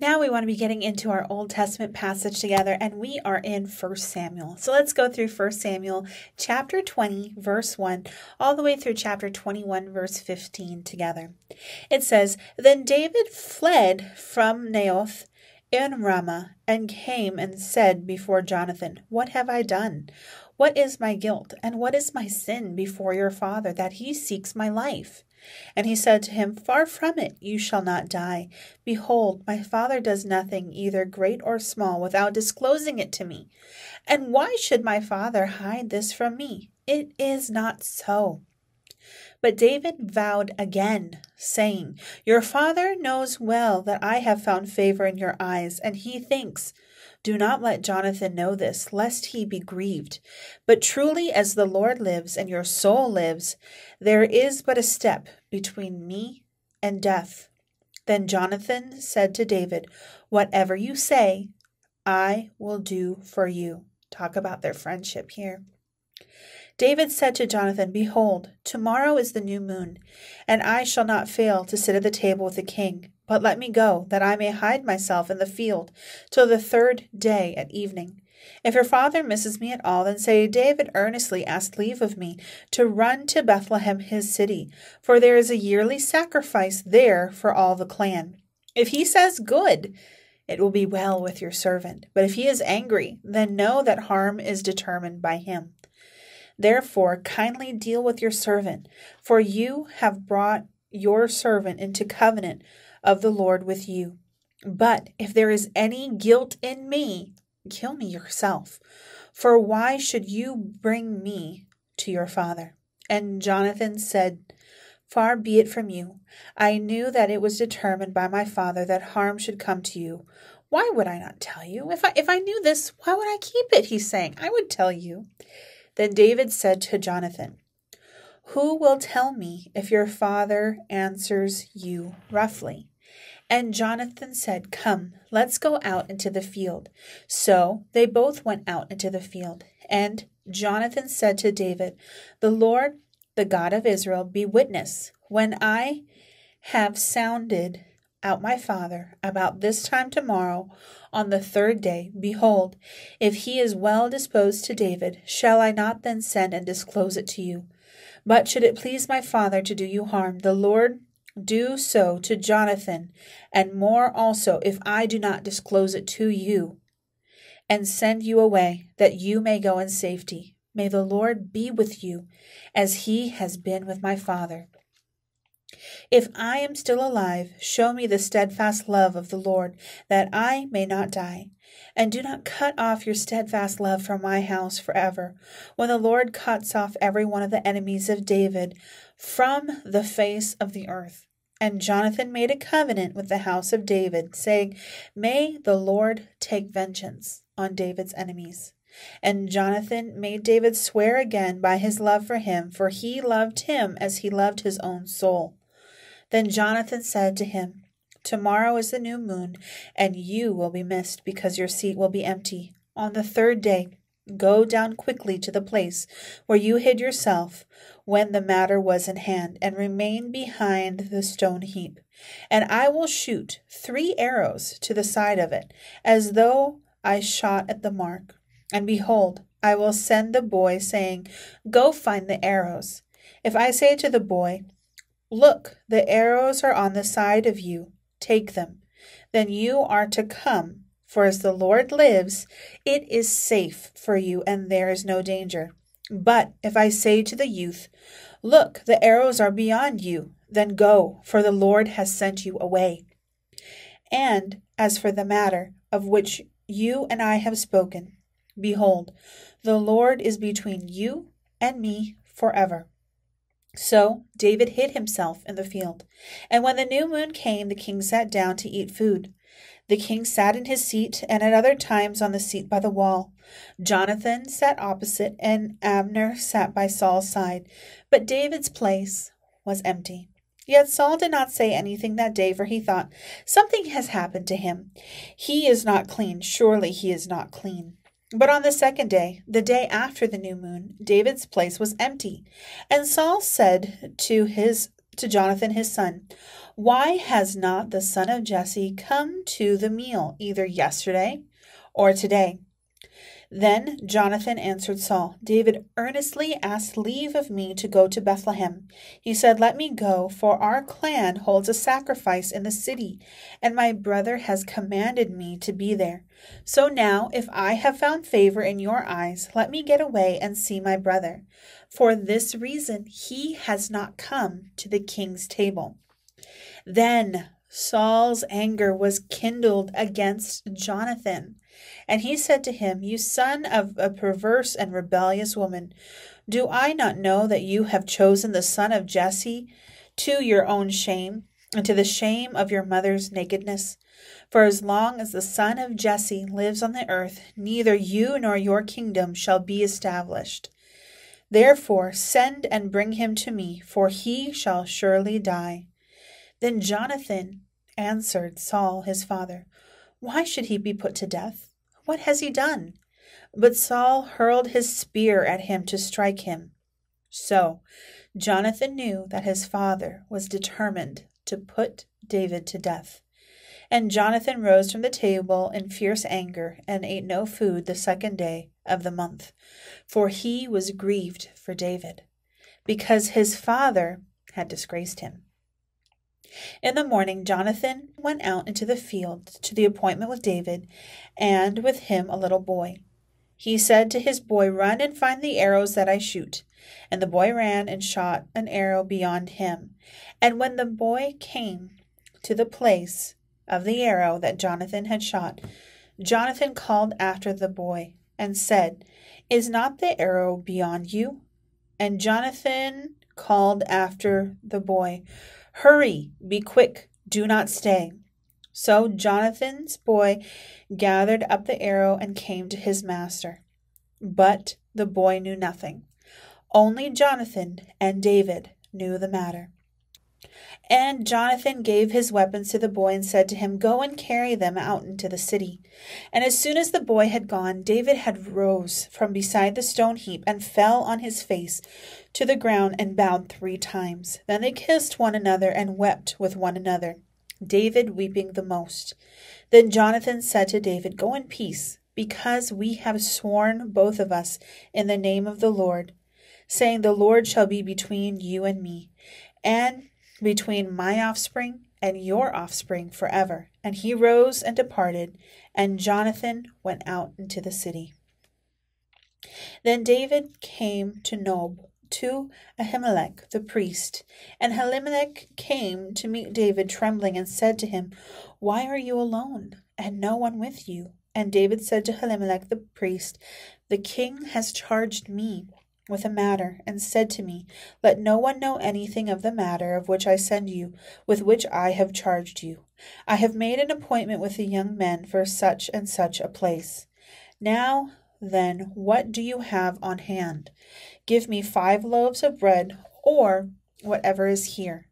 Now we want to be getting into our Old Testament passage together, and we are in 1 Samuel. So let's go through 1 Samuel chapter 20, verse 1, all the way through chapter 21, verse 15 together. It says, Then David fled from Naioth in Ramah and came and said before Jonathan, What have I done? What is my guilt, and what is my sin before your father, that he seeks my life? And he said to him, Far from it, you shall not die. Behold, my father does nothing, either great or small, without disclosing it to me. And why should my father hide this from me? It is not so. But David vowed again, saying, Your father knows well that I have found favor in your eyes, and he thinks, do not let Jonathan know this, lest he be grieved. But truly, as the Lord lives and your soul lives, there is but a step between me and death. Then Jonathan said to David, Whatever you say, I will do for you. Talk about their friendship here. David said to Jonathan, Behold, tomorrow is the new moon, and I shall not fail to sit at the table with the king. But let me go, that I may hide myself in the field till the third day at evening. If your father misses me at all, then say, David earnestly asked leave of me to run to Bethlehem his city, for there is a yearly sacrifice there for all the clan. If he says, Good, it will be well with your servant. But if he is angry, then know that harm is determined by him. Therefore, kindly deal with your servant, for you have brought your servant into covenant of the Lord with you. But if there is any guilt in me, kill me yourself. For why should you bring me to your father? And Jonathan said, Far be it from you. I knew that it was determined by my father that harm should come to you. Why would I not tell you? If I if I knew this, why would I keep it? He's saying, I would tell you. Then David said to Jonathan, Who will tell me if your father answers you roughly? And Jonathan said, Come, let's go out into the field. So they both went out into the field. And Jonathan said to David, The Lord, the God of Israel, be witness. When I have sounded out my father about this time tomorrow on the third day, behold, if he is well disposed to David, shall I not then send and disclose it to you? But should it please my father to do you harm, the Lord do so to Jonathan, and more also, if I do not disclose it to you, and send you away, that you may go in safety. May the Lord be with you, as he has been with my father. If I am still alive, show me the steadfast love of the Lord, that I may not die. And do not cut off your steadfast love from my house forever, when the Lord cuts off every one of the enemies of David from the face of the earth. And Jonathan made a covenant with the house of David, saying, May the Lord take vengeance on David's enemies. And Jonathan made David swear again by his love for him, for he loved him as he loved his own soul. Then Jonathan said to him, Tomorrow is the new moon, and you will be missed, because your seat will be empty. On the third day, go down quickly to the place where you hid yourself when the matter was in hand, and remain behind the stone heap. And I will shoot three arrows to the side of it, as though I shot at the mark. And behold, I will send the boy, saying, Go find the arrows. If I say to the boy, Look, the arrows are on the side of you. Take them. Then you are to come, for as the Lord lives, it is safe for you, and there is no danger. But if I say to the youth, Look, the arrows are beyond you, then go, for the Lord has sent you away. And as for the matter of which you and I have spoken, behold, the Lord is between you and me forever. So David hid himself in the field. And when the new moon came, the king sat down to eat food. The king sat in his seat, and at other times on the seat by the wall. Jonathan sat opposite, and Abner sat by Saul's side. But David's place was empty. Yet Saul did not say anything that day, for he thought, Something has happened to him. He is not clean. Surely he is not clean. But on the second day, the day after the new moon, David's place was empty. And Saul said to his to Jonathan his son, Why has not the son of Jesse come to the meal either yesterday or today? Then Jonathan answered Saul, David earnestly asked leave of me to go to Bethlehem. He said, Let me go, for our clan holds a sacrifice in the city, and my brother has commanded me to be there. So now, if I have found favor in your eyes, let me get away and see my brother. For this reason he has not come to the king's table. Then Saul's anger was kindled against Jonathan. And he said to him, You son of a perverse and rebellious woman, do I not know that you have chosen the son of Jesse to your own shame, and to the shame of your mother's nakedness? For as long as the son of Jesse lives on the earth, neither you nor your kingdom shall be established. Therefore send and bring him to me, for he shall surely die. Then Jonathan answered Saul his father, Why should he be put to death? What has he done? But Saul hurled his spear at him to strike him. So Jonathan knew that his father was determined to put David to death. And Jonathan rose from the table in fierce anger and ate no food the second day of the month, for he was grieved for David, because his father had disgraced him. In the morning, Jonathan went out into the field to the appointment with David, and with him a little boy. He said to his boy, Run and find the arrows that I shoot. And the boy ran and shot an arrow beyond him. And when the boy came to the place of the arrow that Jonathan had shot, Jonathan called after the boy and said, Is not the arrow beyond you? And Jonathan called after the boy, Hurry, be quick, do not stay. So Jonathan's boy gathered up the arrow and came to his master. But the boy knew nothing. Only Jonathan and David knew the matter. And Jonathan gave his weapons to the boy and said to him, Go and carry them out into the city. And as soon as the boy had gone, David had rose from beside the stone heap and fell on his face to the ground and bowed three times. Then they kissed one another and wept with one another, David weeping the most. Then Jonathan said to David, Go in peace, because we have sworn both of us in the name of the Lord, saying, The Lord shall be between you and me, and between my offspring and your offspring forever. And he rose and departed, and Jonathan went out into the city. Then David came to Nob, to Ahimelech the priest. And Ahimelech came to meet David trembling and said to him, Why are you alone, and no one with you? And David said to Ahimelech the priest, The king has charged me with a matter, and said to me, Let no one know anything of the matter of which I send you, with which I have charged you. I have made an appointment with the young men for such and such a place. Now, then, what do you have on hand? Give me five loaves of bread, or whatever is here.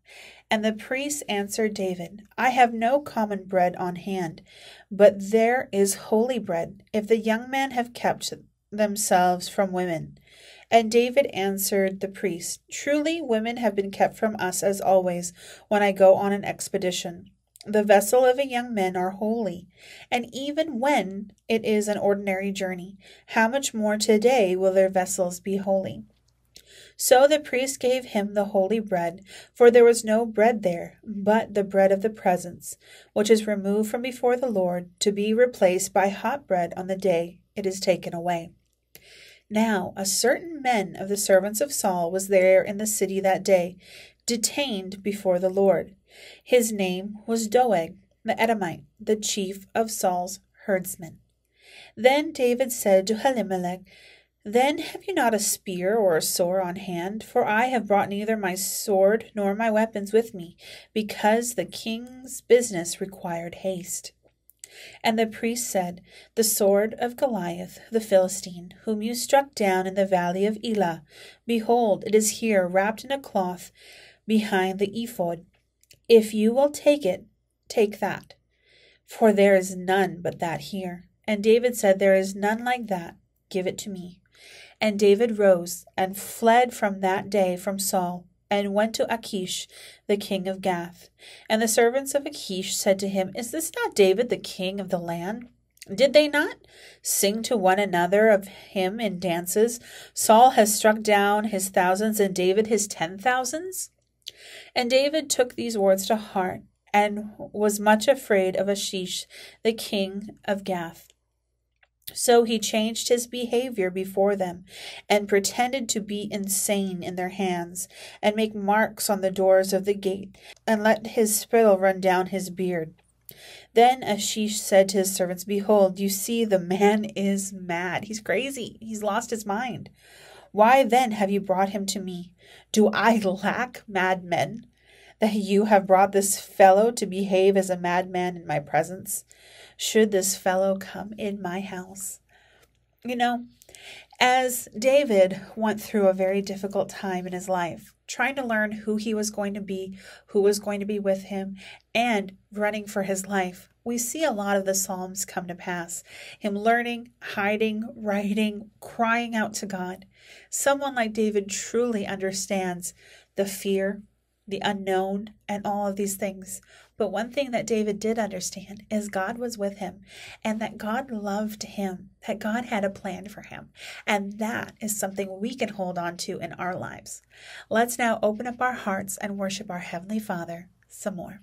And the priest answered David, I have no common bread on hand, but there is holy bread, if the young men have kept themselves from women. And David answered the priest, Truly women have been kept from us as always when I go on an expedition. The vessel of a young man are holy, and even when it is an ordinary journey, how much more today will their vessels be holy? So the priest gave him the holy bread, for there was no bread there, but the bread of the presence, which is removed from before the Lord, to be replaced by hot bread on the day it is taken away. Now a certain man of the servants of Saul was there in the city that day, detained before the Lord. His name was Doeg, the Edomite, the chief of Saul's herdsmen. Then David said to Ahimelech, Then have you not a spear or a sword on hand? For I have brought neither my sword nor my weapons with me, because the king's business required haste. And the priest said, The sword of Goliath the Philistine, whom you struck down in the valley of Elah, behold, it is here wrapped in a cloth behind the ephod. If you will take it, take that. For there is none but that here. And David said, There is none like that. Give it to me. And David rose and fled from that day from Saul and went to Achish, the king of Gath. And the servants of Achish said to him, Is this not David, the king of the land? Did they not sing to one another of him in dances? Saul has struck down his thousands, and David his ten thousands? And David took these words to heart, and was much afraid of Achish, the king of Gath. So he changed his behavior before them, and pretended to be insane in their hands, and make marks on the doors of the gate, and let his spittle run down his beard. Then Achish said to his servants, Behold, you see, the man is mad. He's crazy. He's lost his mind. Why then have you brought him to me? Do I lack madmen? That you have brought this fellow to behave as a madman in my presence? Should this fellow come in my house. You know, as David went through a very difficult time in his life, trying to learn who he was going to be, who was going to be with him, and running for his life, we see a lot of the Psalms come to pass. Him learning, hiding, writing, crying out to God. Someone like David truly understands the fear, the unknown, and all of these things. But one thing that David did understand is God was with him and that God loved him, that God had a plan for him. And that is something we can hold on to in our lives. Let's now open up our hearts and worship our Heavenly Father some more.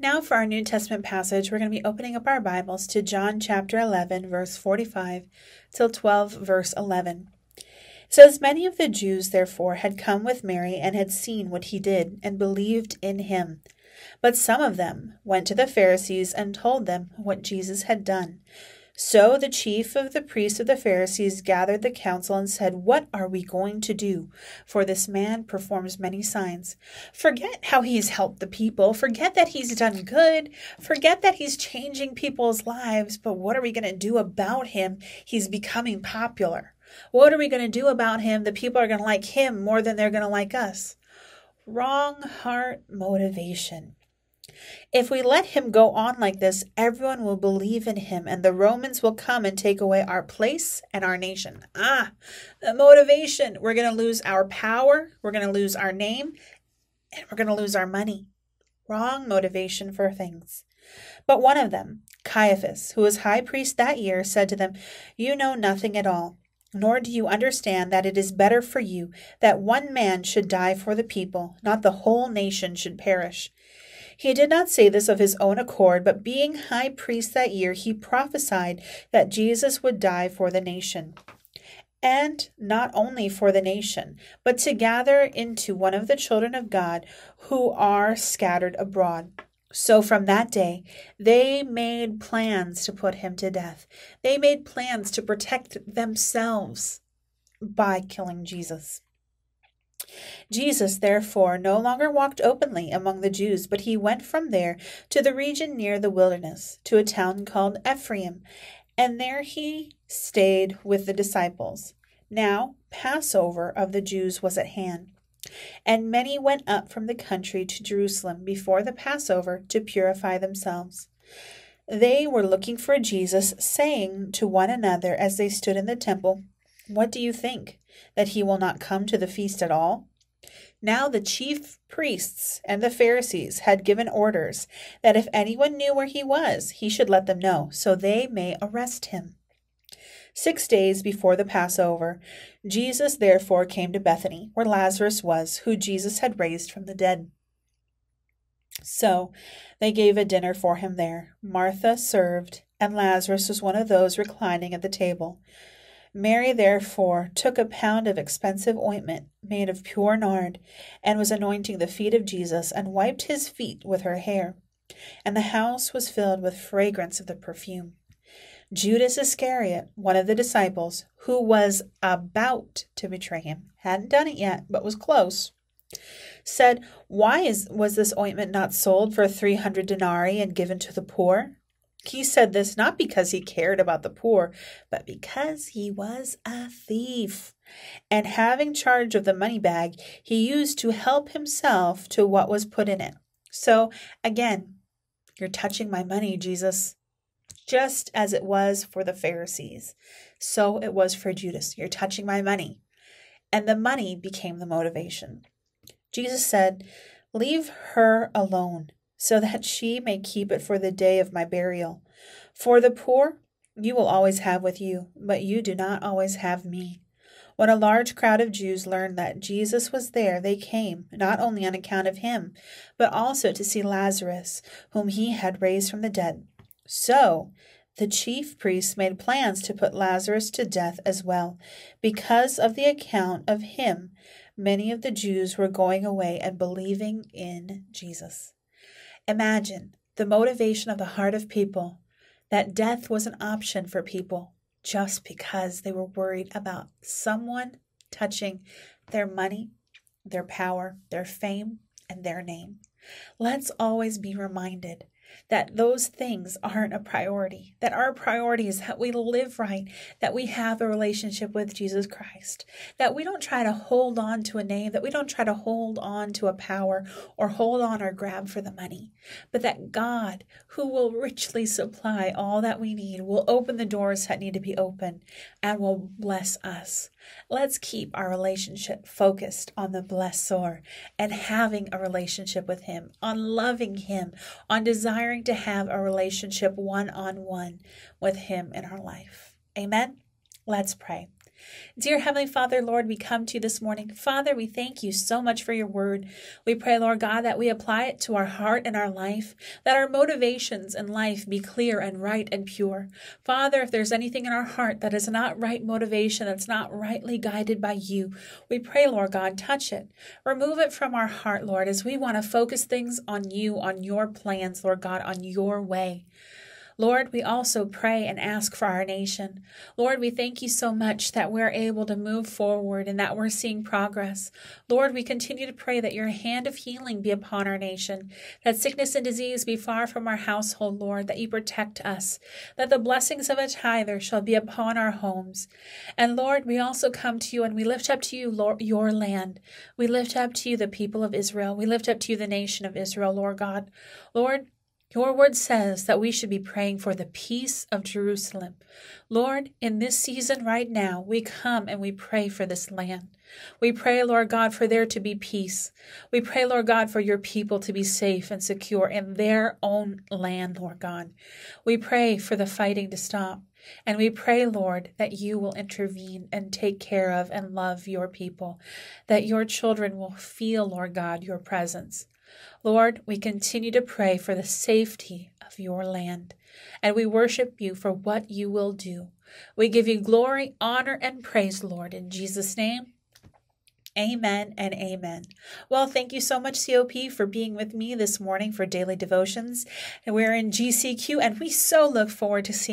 Now, for our New Testament passage, we're going to be opening up our Bibles to John chapter 11, verse 45 till 12, verse 11. It says, Many of the Jews, therefore, had come with Mary and had seen what he did and believed in him. But some of them went to the Pharisees and told them what Jesus had done. So the chief of the priests of the Pharisees gathered the council and said, What are we going to do? For this man performs many signs. Forget how he's helped the people. Forget that he's done good. Forget that he's changing people's lives. But what are we going to do about him? He's becoming popular. What are we going to do about him? The people are going to like him more than they're going to like us. Wrong heart motivation. If we let him go on like this, everyone will believe in him, and the Romans will come and take away our place and our nation. Ah, the motivation. We're going to lose our power, we're going to lose our name, and we're going to lose our money. Wrong motivation for things. But one of them, Caiaphas, who was high priest that year, said to them, You know nothing at all, nor do you understand that it is better for you that one man should die for the people, not the whole nation should perish. He did not say this of his own accord, but being high priest that year, he prophesied that Jesus would die for the nation. And not only for the nation, but to gather into one of the children of God who are scattered abroad. So from that day, they made plans to put him to death. They made plans to protect themselves by killing Jesus. Jesus, therefore, no longer walked openly among the Jews, but he went from there to the region near the wilderness, to a town called Ephraim, and there he stayed with the disciples. Now, Passover of the Jews was at hand. And many went up from the country to Jerusalem before the Passover to purify themselves. They were looking for Jesus, saying to one another as they stood in the temple, What do you think? That he will not come to the feast at all? Now the chief priests and the Pharisees had given orders that if anyone knew where he was, he should let them know, so they may arrest him. Six days before the Passover, Jesus therefore came to Bethany, where Lazarus was, who Jesus had raised from the dead. So they gave a dinner for him there. Martha served, and Lazarus was one of those reclining at the table. Mary therefore took a pound of expensive ointment made of pure nard, and was anointing the feet of Jesus, and wiped his feet with her hair. And the house was filled with fragrance of the perfume. Judas Iscariot, one of the disciples, who was about to betray him, hadn't done it yet, but was close, said, Why is, was this ointment not sold for three hundred denarii and given to the poor? He said this not because he cared about the poor, but because he was a thief. And having charge of the money bag, he used to help himself to what was put in it. So again, you're touching my money, Jesus. Just as it was for the Pharisees, so it was for Judas. You're touching my money. And the money became the motivation. Jesus said, Leave her alone so that she may keep it for the day of my burial. For the poor you will always have with you, but you do not always have me. When a large crowd of Jews learned that Jesus was there, they came, not only on account of him, but also to see Lazarus, whom he had raised from the dead. So the chief priests made plans to put Lazarus to death as well. Because of the account of him, many of the Jews were going away and believing in Jesus. Imagine the motivation of the heart of people that death was an option for people just because they were worried about someone touching their money, their power, their fame, and their name. Let's always be reminded that those things aren't a priority, that our priority is that we live right, that we have a relationship with Jesus Christ, that we don't try to hold on to a name, that we don't try to hold on to a power or hold on or grab for the money, but that God, who will richly supply all that we need, will open the doors that need to be opened and will bless us. Let's keep our relationship focused on the blessor and having a relationship with Him, on loving Him, on desiring to have a relationship one on one with Him in our life. Amen. Let's pray. Dear Heavenly Father, Lord, we come to you this morning. Father, we thank you so much for your word. We pray, Lord God, that we apply it to our heart and our life, that our motivations in life be clear and right and pure. Father, if there's anything in our heart that is not right motivation, that's not rightly guided by you, we pray, Lord God, touch it. Remove it from our heart, Lord, as we want to focus things on you, on your plans, Lord God, on your way. Lord, we also pray and ask for our nation. Lord, we thank you so much that we're able to move forward and that we're seeing progress. Lord, we continue to pray that your hand of healing be upon our nation, that sickness and disease be far from our household, Lord, that you protect us, that the blessings of a tither shall be upon our homes. And Lord, we also come to you and we lift up to you Lord, your land. We lift up to you the people of Israel. We lift up to you the nation of Israel, Lord God. Lord, your word says that we should be praying for the peace of Jerusalem. Lord, in this season right now, we come and we pray for this land. We pray, Lord God, for there to be peace. We pray, Lord God, for your people to be safe and secure in their own land, Lord God. We pray for the fighting to stop. And we pray, Lord, that you will intervene and take care of and love your people, that your children will feel, Lord God, your presence. Lord, we continue to pray for the safety of your land, and we worship you for what you will do. We give you glory, honor, and praise, Lord, in Jesus' name. Amen and amen. Well, thank you so much, COP, for being with me this morning for daily devotions. We're in GCQ, and we so look forward to seeing